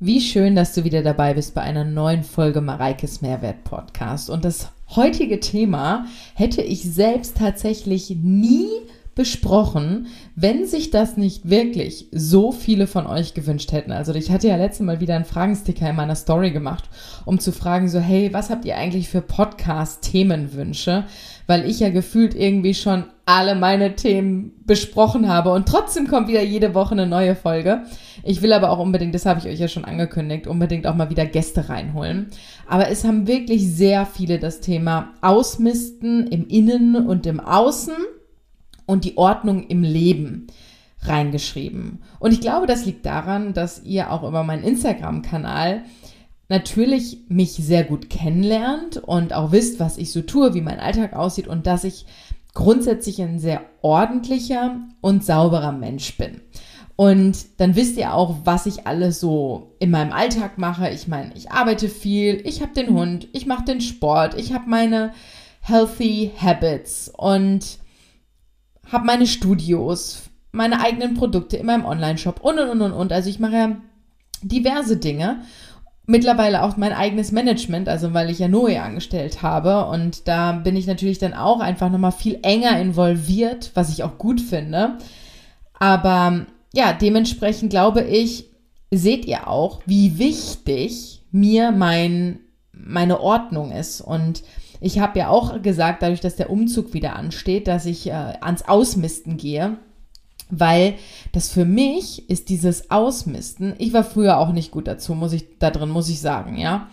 Wie schön, dass du wieder dabei bist bei einer neuen Folge Mareikes Mehrwert Podcast. Und das heutige Thema hätte ich selbst tatsächlich nie besprochen, wenn sich das nicht wirklich so viele von euch gewünscht hätten. Also ich hatte ja letztes Mal wieder einen Fragensticker in meiner Story gemacht, um zu fragen so, hey, was habt ihr eigentlich für Podcast-Themenwünsche? Weil ich ja gefühlt irgendwie schon alle meine Themen besprochen habe und trotzdem kommt wieder jede Woche eine neue Folge. Ich will aber auch unbedingt, das habe ich euch ja schon angekündigt, unbedingt auch mal wieder Gäste reinholen. Aber es haben wirklich sehr viele das Thema Ausmisten im Innen und im Außen und die Ordnung im Leben reingeschrieben. Und ich glaube, das liegt daran, dass ihr auch über meinen Instagram-Kanal natürlich mich sehr gut kennenlernt und auch wisst, was ich so tue, wie mein Alltag aussieht und dass ich grundsätzlich ein sehr ordentlicher und sauberer Mensch bin. Und dann wisst ihr auch, was ich alles so in meinem Alltag mache. Ich meine, ich arbeite viel, ich habe den Hund, ich mache den Sport, ich habe meine healthy habits und habe meine Studios, meine eigenen Produkte in meinem Online-Shop und und und und und. Also ich mache ja diverse Dinge. Mittlerweile auch mein eigenes Management, also weil ich ja Noe angestellt habe und da bin ich natürlich dann auch einfach nochmal viel enger involviert, was ich auch gut finde. Aber ja, dementsprechend glaube ich, seht ihr auch, wie wichtig mir mein, meine Ordnung ist und ich habe ja auch gesagt, dadurch, dass der Umzug wieder ansteht, dass ich äh, ans Ausmisten gehe. Weil das für mich ist dieses Ausmisten, ich war früher auch nicht gut dazu, muss ich, da drin muss ich sagen, ja.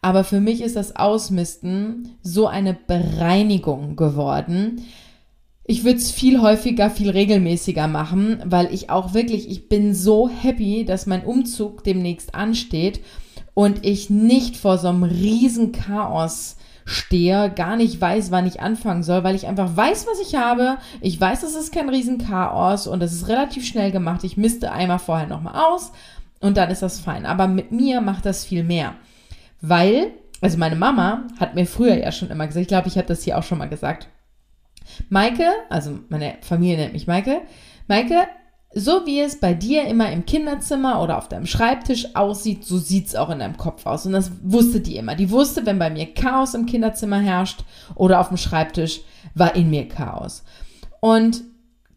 Aber für mich ist das Ausmisten so eine Bereinigung geworden. Ich würde es viel häufiger, viel regelmäßiger machen, weil ich auch wirklich, ich bin so happy, dass mein Umzug demnächst ansteht und ich nicht vor so einem riesen Chaos stehe, gar nicht weiß, wann ich anfangen soll, weil ich einfach weiß, was ich habe. Ich weiß, es ist kein Riesenchaos und es ist relativ schnell gemacht. Ich misste einmal vorher nochmal aus und dann ist das fein. Aber mit mir macht das viel mehr. Weil, also meine Mama hat mir früher ja schon immer gesagt, ich glaube, ich habe das hier auch schon mal gesagt. Maike, also meine Familie nennt mich Maike, Maike, so wie es bei dir immer im Kinderzimmer oder auf deinem Schreibtisch aussieht, so sieht es auch in deinem Kopf aus. Und das wusste die immer. Die wusste, wenn bei mir Chaos im Kinderzimmer herrscht oder auf dem Schreibtisch, war in mir Chaos. Und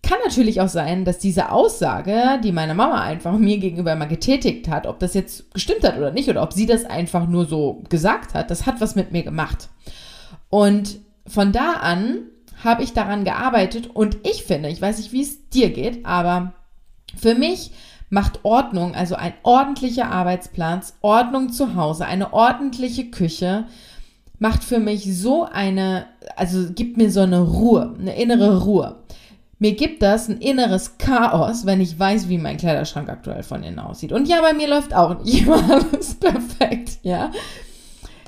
kann natürlich auch sein, dass diese Aussage, die meine Mama einfach mir gegenüber immer getätigt hat, ob das jetzt gestimmt hat oder nicht, oder ob sie das einfach nur so gesagt hat, das hat was mit mir gemacht. Und von da an habe ich daran gearbeitet und ich finde, ich weiß nicht, wie es dir geht, aber für mich macht Ordnung, also ein ordentlicher Arbeitsplatz, Ordnung zu Hause, eine ordentliche Küche, macht für mich so eine, also gibt mir so eine Ruhe, eine innere Ruhe. Mir gibt das ein inneres Chaos, wenn ich weiß, wie mein Kleiderschrank aktuell von innen aussieht. Und ja, bei mir läuft auch nicht immer alles perfekt, ja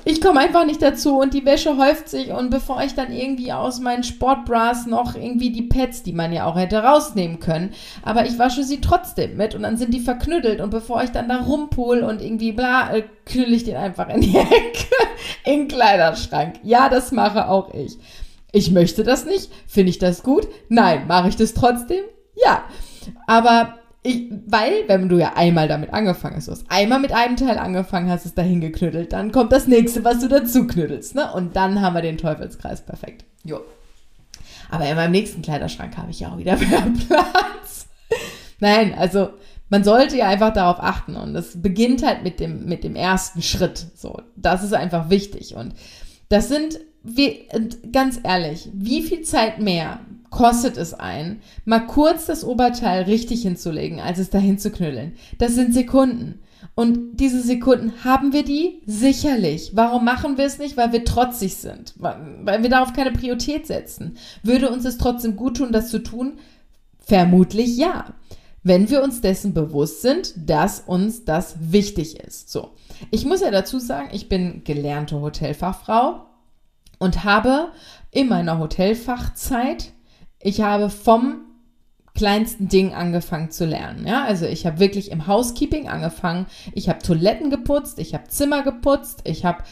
ich komme einfach nicht dazu und die Wäsche häuft sich und bevor ich dann irgendwie aus meinen Sportbras noch irgendwie die Pads, die man ja auch hätte rausnehmen können, aber ich wasche sie trotzdem mit und dann sind die verknüttelt und bevor ich dann da rumpol und irgendwie bla, äh, knüll ich den einfach in die Ecke, in den Kleiderschrank. Ja, das mache auch ich. Ich möchte das nicht. Finde ich das gut? Nein. Mache ich das trotzdem? Ja. Aber ich, weil, wenn du ja einmal damit angefangen hast, du hast einmal mit einem Teil angefangen hast, es dahin geknüttelt, dann kommt das nächste, was du dazu knüttelst, ne? Und dann haben wir den Teufelskreis perfekt. Jo. Aber in meinem nächsten Kleiderschrank habe ich ja auch wieder mehr Platz. Nein, also man sollte ja einfach darauf achten und es beginnt halt mit dem, mit dem ersten Schritt. So, das ist einfach wichtig und das sind, wie, ganz ehrlich, wie viel Zeit mehr kostet es ein, mal kurz das Oberteil richtig hinzulegen, als es dahin zu knüllen. Das sind Sekunden. Und diese Sekunden, haben wir die? Sicherlich. Warum machen wir es nicht? Weil wir trotzig sind. Weil wir darauf keine Priorität setzen. Würde uns es trotzdem gut tun, das zu tun? Vermutlich ja. Wenn wir uns dessen bewusst sind, dass uns das wichtig ist. So. Ich muss ja dazu sagen, ich bin gelernte Hotelfachfrau und habe in meiner Hotelfachzeit ich habe vom kleinsten Ding angefangen zu lernen. Ja, also ich habe wirklich im Housekeeping angefangen. Ich habe Toiletten geputzt, ich habe Zimmer geputzt, ich habe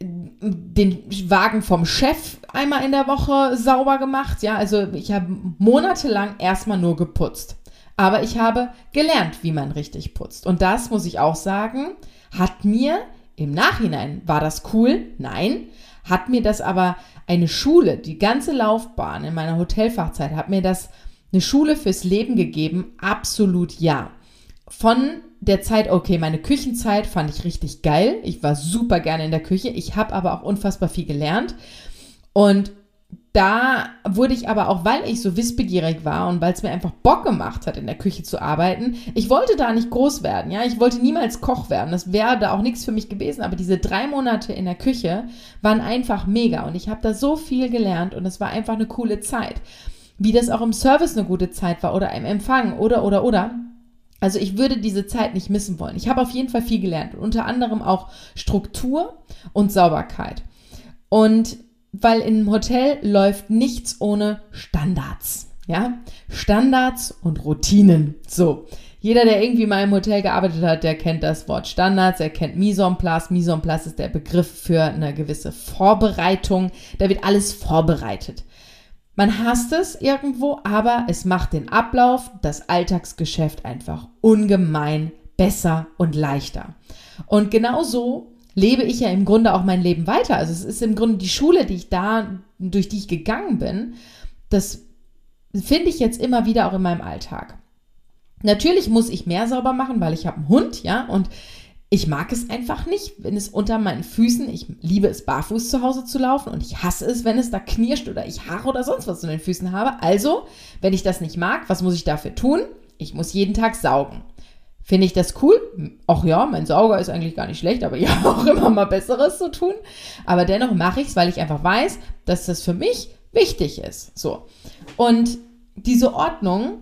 den Wagen vom Chef einmal in der Woche sauber gemacht. Ja, also ich habe monatelang erstmal nur geputzt. aber ich habe gelernt, wie man richtig putzt. Und das muss ich auch sagen, hat mir im Nachhinein, war das cool? Nein. Hat mir das aber eine Schule, die ganze Laufbahn in meiner Hotelfachzeit, hat mir das eine Schule fürs Leben gegeben? Absolut ja. Von der Zeit, okay, meine Küchenzeit fand ich richtig geil. Ich war super gerne in der Küche. Ich habe aber auch unfassbar viel gelernt. Und da wurde ich aber auch, weil ich so wissbegierig war und weil es mir einfach Bock gemacht hat, in der Küche zu arbeiten, ich wollte da nicht groß werden, ja, ich wollte niemals Koch werden, das wäre da auch nichts für mich gewesen, aber diese drei Monate in der Küche waren einfach mega und ich habe da so viel gelernt und es war einfach eine coole Zeit. Wie das auch im Service eine gute Zeit war oder im Empfang oder, oder, oder. Also ich würde diese Zeit nicht missen wollen. Ich habe auf jeden Fall viel gelernt, unter anderem auch Struktur und Sauberkeit. Und weil im Hotel läuft nichts ohne Standards. Ja, Standards und Routinen. So. Jeder, der irgendwie mal im Hotel gearbeitet hat, der kennt das Wort Standards, er kennt Mise en place. Mise en place ist der Begriff für eine gewisse Vorbereitung. Da wird alles vorbereitet. Man hasst es irgendwo, aber es macht den Ablauf, das Alltagsgeschäft einfach ungemein besser und leichter. Und genauso lebe ich ja im Grunde auch mein Leben weiter. Also es ist im Grunde die Schule, die ich da, durch die ich gegangen bin, das finde ich jetzt immer wieder auch in meinem Alltag. Natürlich muss ich mehr sauber machen, weil ich habe einen Hund, ja, und ich mag es einfach nicht, wenn es unter meinen Füßen, ich liebe es barfuß zu Hause zu laufen und ich hasse es, wenn es da knirscht oder ich Haare oder sonst was in den Füßen habe. Also, wenn ich das nicht mag, was muss ich dafür tun? Ich muss jeden Tag saugen. Finde ich das cool? Ach ja, mein Sauger ist eigentlich gar nicht schlecht, aber ich habe auch immer mal Besseres zu tun. Aber dennoch mache ich es, weil ich einfach weiß, dass das für mich wichtig ist. So. Und diese Ordnung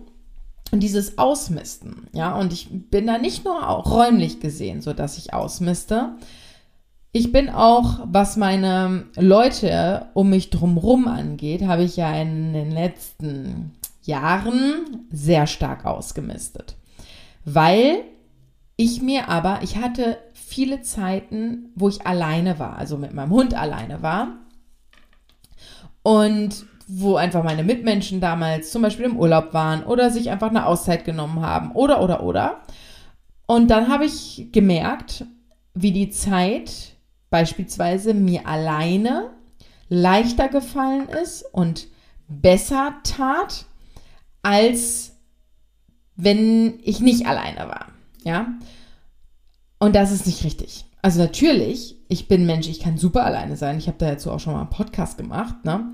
und dieses Ausmisten, ja, und ich bin da nicht nur auch räumlich gesehen, so dass ich ausmiste. Ich bin auch, was meine Leute um mich drumherum angeht, habe ich ja in den letzten Jahren sehr stark ausgemistet weil ich mir aber, ich hatte viele Zeiten, wo ich alleine war, also mit meinem Hund alleine war und wo einfach meine Mitmenschen damals zum Beispiel im Urlaub waren oder sich einfach eine Auszeit genommen haben oder oder oder. Und dann habe ich gemerkt, wie die Zeit beispielsweise mir alleine leichter gefallen ist und besser tat, als wenn ich nicht alleine war. Ja. Und das ist nicht richtig. Also natürlich, ich bin Mensch, ich kann super alleine sein. Ich habe dazu auch schon mal einen Podcast gemacht, ne?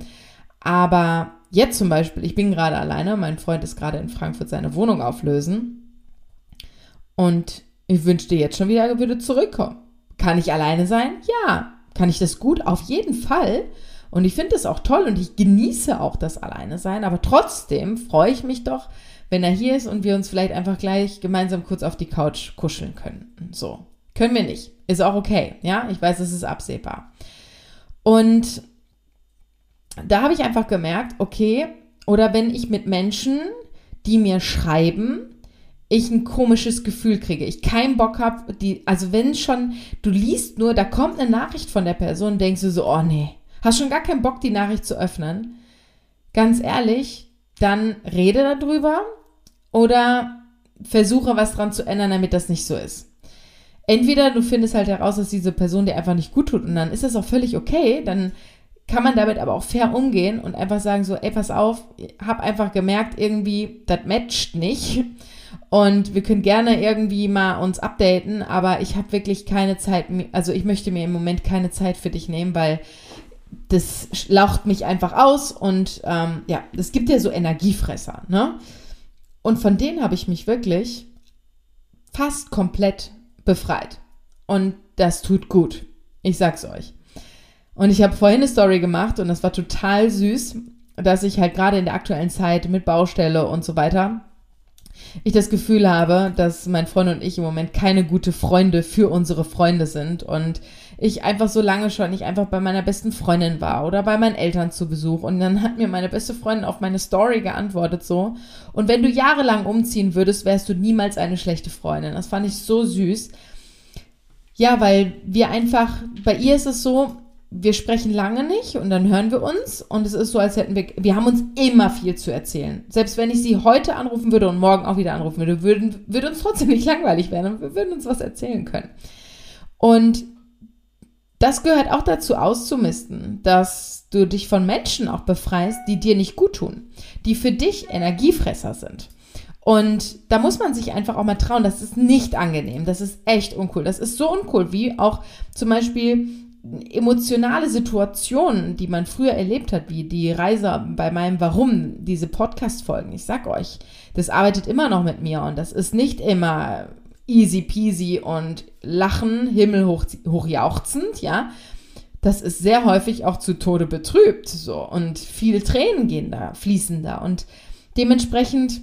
Aber jetzt zum Beispiel, ich bin gerade alleine, mein Freund ist gerade in Frankfurt seine Wohnung auflösen. Und ich wünschte jetzt schon wieder, er würde zurückkommen. Kann ich alleine sein? Ja. Kann ich das gut? Auf jeden Fall. Und ich finde das auch toll und ich genieße auch das Alleine sein. Aber trotzdem freue ich mich doch, wenn er hier ist und wir uns vielleicht einfach gleich gemeinsam kurz auf die Couch kuscheln können. So. Können wir nicht. Ist auch okay. Ja, ich weiß, es ist absehbar. Und da habe ich einfach gemerkt, okay, oder wenn ich mit Menschen, die mir schreiben, ich ein komisches Gefühl kriege, ich keinen Bock habe, die, also wenn schon, du liest nur, da kommt eine Nachricht von der Person, denkst du so, oh nee, hast schon gar keinen Bock, die Nachricht zu öffnen. Ganz ehrlich, dann rede darüber, oder versuche was dran zu ändern, damit das nicht so ist. Entweder du findest halt heraus, dass diese Person dir einfach nicht gut tut und dann ist das auch völlig okay, dann kann man damit aber auch fair umgehen und einfach sagen so, ey, pass auf, hab einfach gemerkt, irgendwie, das matcht nicht und wir können gerne irgendwie mal uns updaten, aber ich habe wirklich keine Zeit, also ich möchte mir im Moment keine Zeit für dich nehmen, weil das laucht mich einfach aus und ähm, ja, es gibt ja so Energiefresser, ne? Und von denen habe ich mich wirklich fast komplett befreit. Und das tut gut. Ich sag's euch. Und ich habe vorhin eine Story gemacht und das war total süß, dass ich halt gerade in der aktuellen Zeit mit Baustelle und so weiter ich das Gefühl habe, dass mein Freund und ich im Moment keine gute Freunde für unsere Freunde sind und ich einfach so lange schon nicht einfach bei meiner besten Freundin war oder bei meinen Eltern zu Besuch und dann hat mir meine beste Freundin auf meine Story geantwortet so und wenn du jahrelang umziehen würdest, wärst du niemals eine schlechte Freundin. Das fand ich so süß. Ja, weil wir einfach, bei ihr ist es so, wir sprechen lange nicht und dann hören wir uns und es ist so, als hätten wir, wir haben uns immer viel zu erzählen. Selbst wenn ich sie heute anrufen würde und morgen auch wieder anrufen würde, würden, würde uns trotzdem nicht langweilig werden und wir würden uns was erzählen können. Und das gehört auch dazu auszumisten, dass du dich von Menschen auch befreist, die dir nicht gut tun, die für dich Energiefresser sind. Und da muss man sich einfach auch mal trauen. Das ist nicht angenehm. Das ist echt uncool. Das ist so uncool, wie auch zum Beispiel emotionale Situationen, die man früher erlebt hat, wie die Reise bei meinem Warum, diese Podcast-Folgen. Ich sag euch, das arbeitet immer noch mit mir und das ist nicht immer easy peasy und lachen, himmelhoch hoch jauchzend, ja. Das ist sehr häufig auch zu Tode betrübt, so. Und viele Tränen gehen da, fließen da. Und dementsprechend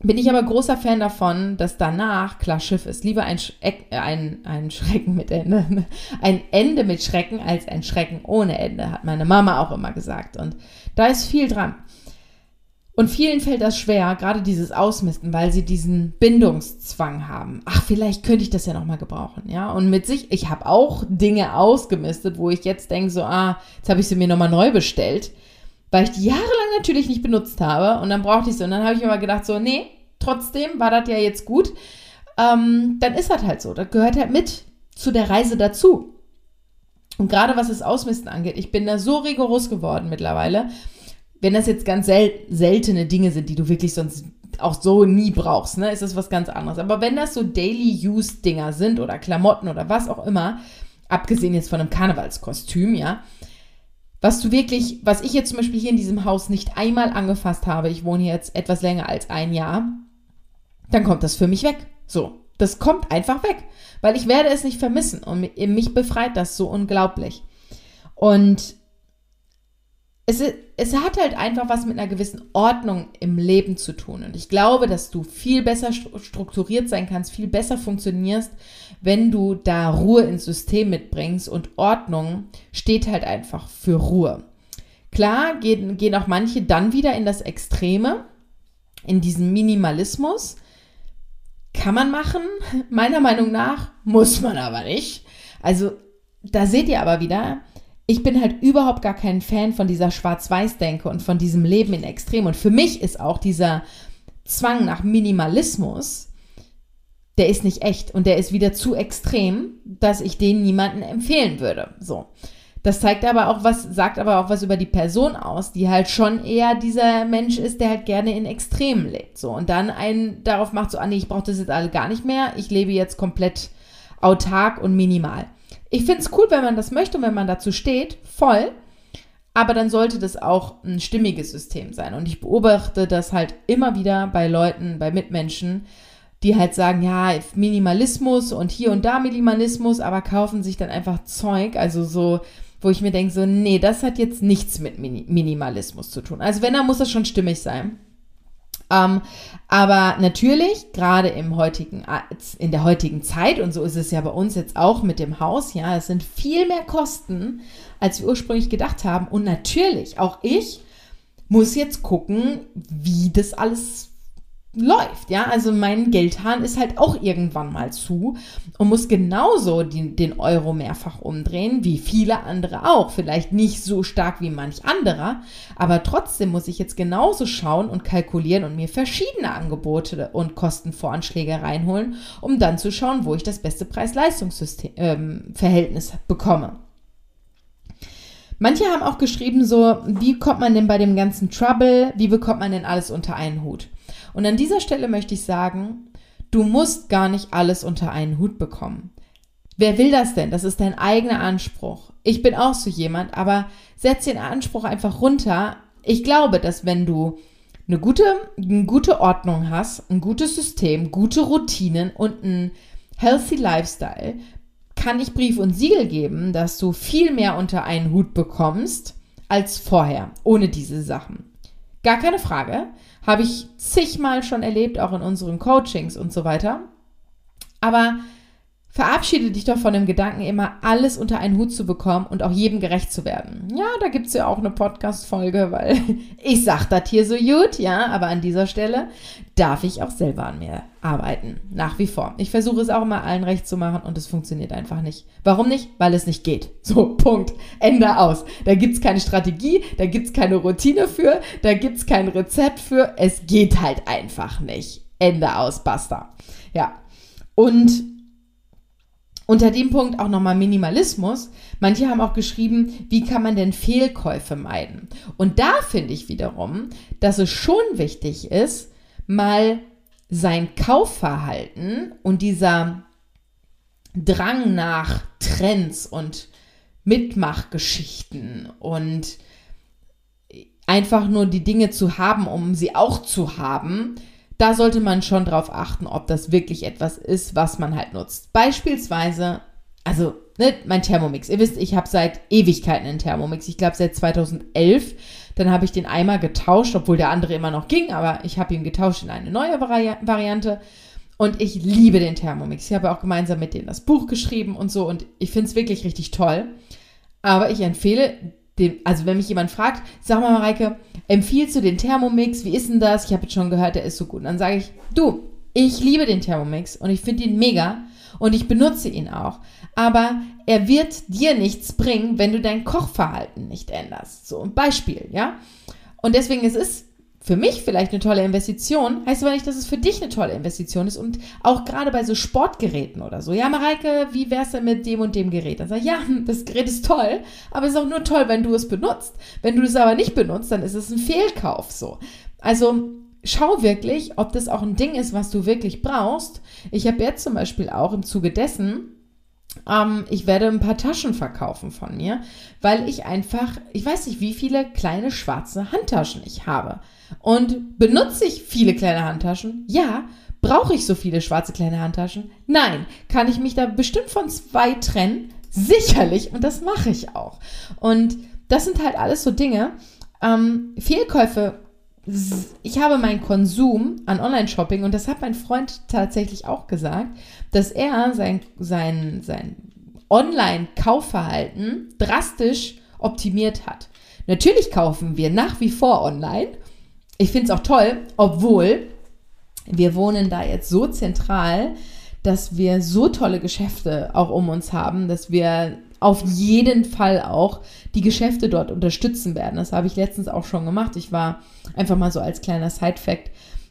bin ich aber großer Fan davon, dass danach klar Schiff ist. Lieber ein, Schreck, äh, ein, ein Schrecken mit Ende, ein Ende mit Schrecken als ein Schrecken ohne Ende, hat meine Mama auch immer gesagt. Und da ist viel dran. Und vielen fällt das schwer, gerade dieses Ausmisten, weil sie diesen Bindungszwang haben. Ach, vielleicht könnte ich das ja nochmal gebrauchen, ja. Und mit sich, ich habe auch Dinge ausgemistet, wo ich jetzt denke, so, ah, jetzt habe ich sie mir nochmal neu bestellt weil ich die jahrelang natürlich nicht benutzt habe und dann brauchte ich sie. Und dann habe ich aber gedacht, so, nee, trotzdem war das ja jetzt gut. Ähm, dann ist das halt so. Das gehört halt mit zu der Reise dazu. Und gerade was das Ausmisten angeht, ich bin da so rigoros geworden mittlerweile. Wenn das jetzt ganz sel seltene Dinge sind, die du wirklich sonst auch so nie brauchst, ne, ist das was ganz anderes. Aber wenn das so Daily-Use-Dinger sind oder Klamotten oder was auch immer, abgesehen jetzt von einem Karnevalskostüm, ja, was du wirklich, was ich jetzt zum Beispiel hier in diesem Haus nicht einmal angefasst habe, ich wohne hier jetzt etwas länger als ein Jahr, dann kommt das für mich weg. So, das kommt einfach weg, weil ich werde es nicht vermissen und mich befreit das so unglaublich. Und es, es hat halt einfach was mit einer gewissen Ordnung im Leben zu tun. Und ich glaube, dass du viel besser strukturiert sein kannst, viel besser funktionierst, wenn du da Ruhe ins System mitbringst. Und Ordnung steht halt einfach für Ruhe. Klar gehen, gehen auch manche dann wieder in das Extreme, in diesen Minimalismus. Kann man machen, meiner Meinung nach, muss man aber nicht. Also da seht ihr aber wieder, ich bin halt überhaupt gar kein Fan von dieser Schwarz-Weiß-Denke und von diesem Leben in Extrem. Und für mich ist auch dieser Zwang nach Minimalismus, der ist nicht echt und der ist wieder zu extrem, dass ich den niemanden empfehlen würde. So. Das zeigt aber auch was, sagt aber auch was über die Person aus, die halt schon eher dieser Mensch ist, der halt gerne in Extremen lebt. So. Und dann einen darauf macht, so, ah nee, ich brauche das jetzt alle gar nicht mehr. Ich lebe jetzt komplett autark und minimal. Ich finde es cool, wenn man das möchte und wenn man dazu steht, voll. Aber dann sollte das auch ein stimmiges System sein. Und ich beobachte das halt immer wieder bei Leuten, bei Mitmenschen, die halt sagen, ja, Minimalismus und hier und da Minimalismus, aber kaufen sich dann einfach Zeug, also so, wo ich mir denke, so, nee, das hat jetzt nichts mit Minimalismus zu tun. Also wenn, dann muss das schon stimmig sein. Ähm, aber natürlich, gerade im heutigen, in der heutigen Zeit, und so ist es ja bei uns jetzt auch mit dem Haus, ja, es sind viel mehr Kosten, als wir ursprünglich gedacht haben. Und natürlich, auch ich muss jetzt gucken, wie das alles läuft, ja. Also mein Geldhahn ist halt auch irgendwann mal zu und muss genauso die, den Euro mehrfach umdrehen, wie viele andere auch. Vielleicht nicht so stark wie manch anderer, aber trotzdem muss ich jetzt genauso schauen und kalkulieren und mir verschiedene Angebote und Kostenvoranschläge reinholen, um dann zu schauen, wo ich das beste Preis-Leistungs-Verhältnis ähm, bekomme. Manche haben auch geschrieben so, wie kommt man denn bei dem ganzen Trouble, wie bekommt man denn alles unter einen Hut? Und an dieser Stelle möchte ich sagen, du musst gar nicht alles unter einen Hut bekommen. Wer will das denn? Das ist dein eigener Anspruch. Ich bin auch so jemand, aber setz den Anspruch einfach runter. Ich glaube, dass wenn du eine gute, eine gute Ordnung hast, ein gutes System, gute Routinen und ein healthy Lifestyle, kann ich Brief und Siegel geben, dass du viel mehr unter einen Hut bekommst als vorher, ohne diese Sachen. Gar keine Frage. Habe ich zigmal schon erlebt, auch in unseren Coachings und so weiter. Aber Verabschiede dich doch von dem Gedanken, immer alles unter einen Hut zu bekommen und auch jedem gerecht zu werden. Ja, da gibt es ja auch eine Podcast-Folge, weil ich sag das hier so gut, ja, aber an dieser Stelle darf ich auch selber an mir arbeiten. Nach wie vor. Ich versuche es auch immer allen recht zu machen und es funktioniert einfach nicht. Warum nicht? Weil es nicht geht. So, Punkt. Ende aus. Da gibt es keine Strategie, da gibt es keine Routine für, da gibt es kein Rezept für. Es geht halt einfach nicht. Ende aus, basta. Ja. Und unter dem Punkt auch nochmal Minimalismus. Manche haben auch geschrieben, wie kann man denn Fehlkäufe meiden? Und da finde ich wiederum, dass es schon wichtig ist, mal sein Kaufverhalten und dieser Drang nach Trends und Mitmachgeschichten und einfach nur die Dinge zu haben, um sie auch zu haben, da sollte man schon drauf achten, ob das wirklich etwas ist, was man halt nutzt. Beispielsweise, also ne, mein Thermomix. Ihr wisst, ich habe seit Ewigkeiten einen Thermomix. Ich glaube seit 2011. Dann habe ich den einmal getauscht, obwohl der andere immer noch ging, aber ich habe ihn getauscht in eine neue Vari Variante. Und ich liebe den Thermomix. Ich habe auch gemeinsam mit denen das Buch geschrieben und so. Und ich finde es wirklich richtig toll. Aber ich empfehle dem, also wenn mich jemand fragt, sag mal, Mareike, empfiehlst du den Thermomix? Wie ist denn das? Ich habe jetzt schon gehört, der ist so gut. Und dann sage ich, du, ich liebe den Thermomix und ich finde ihn mega und ich benutze ihn auch. Aber er wird dir nichts bringen, wenn du dein Kochverhalten nicht änderst. So ein Beispiel, ja? Und deswegen ist es für mich vielleicht eine tolle Investition, heißt aber nicht, dass es für dich eine tolle Investition ist. Und auch gerade bei so Sportgeräten oder so. Ja, Mareike, wie wär's denn mit dem und dem Gerät? Dann sag ich, ja, das Gerät ist toll, aber es ist auch nur toll, wenn du es benutzt. Wenn du es aber nicht benutzt, dann ist es ein Fehlkauf so. Also schau wirklich, ob das auch ein Ding ist, was du wirklich brauchst. Ich habe jetzt zum Beispiel auch im Zuge dessen ähm, ich werde ein paar Taschen verkaufen von mir, weil ich einfach, ich weiß nicht, wie viele kleine schwarze Handtaschen ich habe. Und benutze ich viele kleine Handtaschen? Ja. Brauche ich so viele schwarze kleine Handtaschen? Nein. Kann ich mich da bestimmt von zwei trennen? Sicherlich. Und das mache ich auch. Und das sind halt alles so Dinge. Ähm, Fehlkäufe ich habe meinen Konsum an Online-Shopping und das hat mein Freund tatsächlich auch gesagt, dass er sein, sein, sein Online-Kaufverhalten drastisch optimiert hat. Natürlich kaufen wir nach wie vor online ich finde es auch toll, obwohl wir wohnen da jetzt so zentral, dass wir so tolle Geschäfte auch um uns haben, dass wir auf jeden Fall auch die Geschäfte dort unterstützen werden. Das habe ich letztens auch schon gemacht. Ich war einfach mal so als kleiner Side-Fact,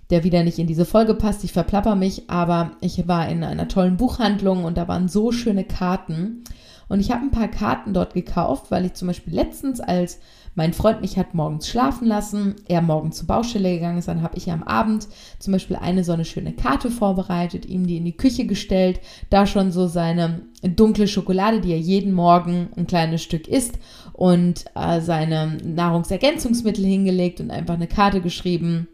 der wieder nicht in diese Folge passt. Ich verplapper mich, aber ich war in einer tollen Buchhandlung und da waren so schöne Karten. Und ich habe ein paar Karten dort gekauft, weil ich zum Beispiel letztens als mein Freund mich hat morgens schlafen lassen, er morgens zur Baustelle gegangen ist, dann habe ich am Abend zum Beispiel eine so eine schöne Karte vorbereitet, ihm die in die Küche gestellt, da schon so seine dunkle Schokolade, die er jeden Morgen ein kleines Stück isst und äh, seine Nahrungsergänzungsmittel hingelegt und einfach eine Karte geschrieben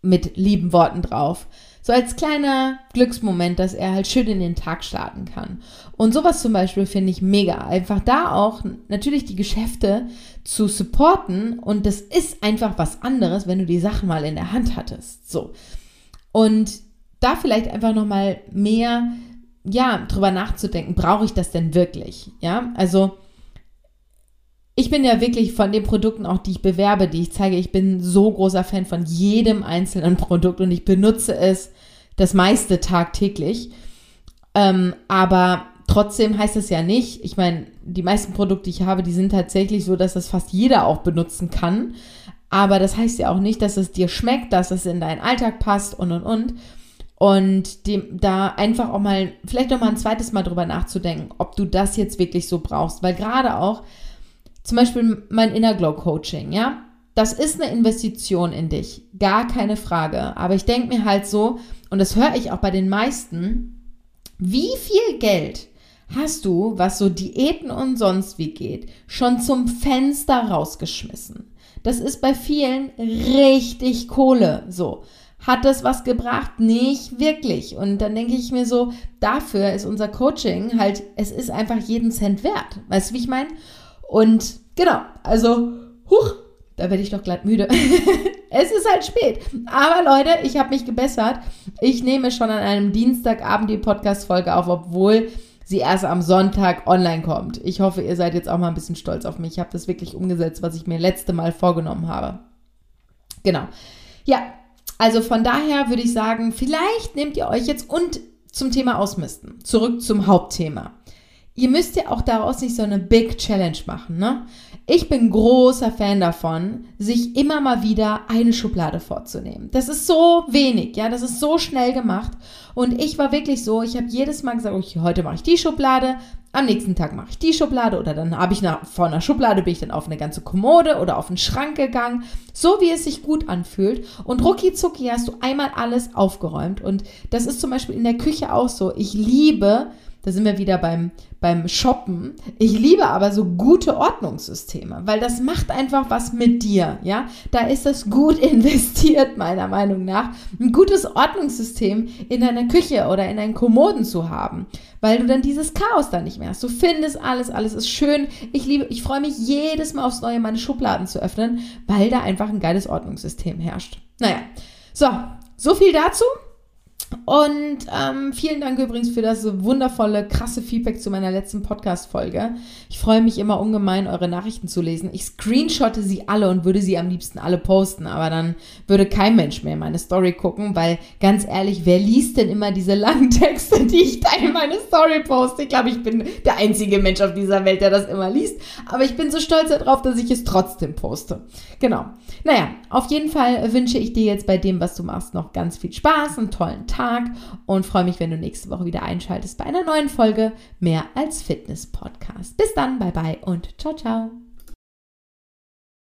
mit lieben Worten drauf. So als kleiner Glücksmoment, dass er halt schön in den Tag starten kann. Und sowas zum Beispiel finde ich mega. Einfach da auch natürlich die Geschäfte zu supporten. Und das ist einfach was anderes, wenn du die Sachen mal in der Hand hattest. So. Und da vielleicht einfach nochmal mehr, ja, drüber nachzudenken, brauche ich das denn wirklich? Ja, also ich bin ja wirklich von den Produkten auch, die ich bewerbe, die ich zeige, ich bin so großer Fan von jedem einzelnen Produkt und ich benutze es das meiste tagtäglich. Ähm, aber trotzdem heißt es ja nicht, ich meine, die meisten Produkte, die ich habe, die sind tatsächlich so, dass das fast jeder auch benutzen kann. Aber das heißt ja auch nicht, dass es dir schmeckt, dass es in deinen Alltag passt und und und. Und dem, da einfach auch mal, vielleicht noch mal ein zweites Mal drüber nachzudenken, ob du das jetzt wirklich so brauchst. Weil gerade auch, zum Beispiel mein Inner Glow Coaching, ja, das ist eine Investition in dich, gar keine Frage. Aber ich denke mir halt so, und das höre ich auch bei den meisten, wie viel Geld hast du, was so Diäten und sonst wie geht, schon zum Fenster rausgeschmissen? Das ist bei vielen richtig Kohle, so. Hat das was gebracht? Nicht wirklich. Und dann denke ich mir so, dafür ist unser Coaching halt, es ist einfach jeden Cent wert. Weißt du, wie ich meine? Und genau, also, huch, Da werde ich doch glatt müde. es ist halt spät. Aber Leute, ich habe mich gebessert. Ich nehme schon an einem Dienstagabend die Podcast-Folge auf, obwohl sie erst am Sonntag online kommt. Ich hoffe, ihr seid jetzt auch mal ein bisschen stolz auf mich. Ich habe das wirklich umgesetzt, was ich mir letzte Mal vorgenommen habe. Genau. Ja, also von daher würde ich sagen, vielleicht nehmt ihr euch jetzt und zum Thema Ausmisten. Zurück zum Hauptthema. Ihr müsst ja auch daraus nicht so eine Big Challenge machen, ne? Ich bin großer Fan davon, sich immer mal wieder eine Schublade vorzunehmen. Das ist so wenig, ja, das ist so schnell gemacht. Und ich war wirklich so, ich habe jedes Mal gesagt, okay, heute mache ich die Schublade, am nächsten Tag mache ich die Schublade oder dann habe ich nach, vor einer Schublade bin ich dann auf eine ganze Kommode oder auf einen Schrank gegangen, so wie es sich gut anfühlt. Und rucki zucki hast du einmal alles aufgeräumt. Und das ist zum Beispiel in der Küche auch so. Ich liebe da sind wir wieder beim, beim Shoppen. Ich liebe aber so gute Ordnungssysteme, weil das macht einfach was mit dir, ja. Da ist das gut investiert, meiner Meinung nach, ein gutes Ordnungssystem in deiner Küche oder in deinen Kommoden zu haben, weil du dann dieses Chaos da nicht mehr hast. Du findest alles, alles ist schön. Ich liebe, ich freue mich jedes Mal aufs Neue, meine Schubladen zu öffnen, weil da einfach ein geiles Ordnungssystem herrscht. Naja, so, so viel dazu. Und ähm, vielen Dank übrigens für das wundervolle, krasse Feedback zu meiner letzten Podcast-Folge. Ich freue mich immer ungemein, eure Nachrichten zu lesen. Ich screenshotte sie alle und würde sie am liebsten alle posten, aber dann würde kein Mensch mehr meine Story gucken, weil ganz ehrlich, wer liest denn immer diese langen Texte, die ich da in meine Story poste? Ich glaube, ich bin der einzige Mensch auf dieser Welt, der das immer liest. Aber ich bin so stolz darauf, dass ich es trotzdem poste. Genau. Naja, auf jeden Fall wünsche ich dir jetzt bei dem, was du machst, noch ganz viel Spaß, einen tollen Tag Tag und freue mich, wenn du nächste Woche wieder einschaltest bei einer neuen Folge Mehr als Fitness Podcast. Bis dann, bye bye und ciao, ciao.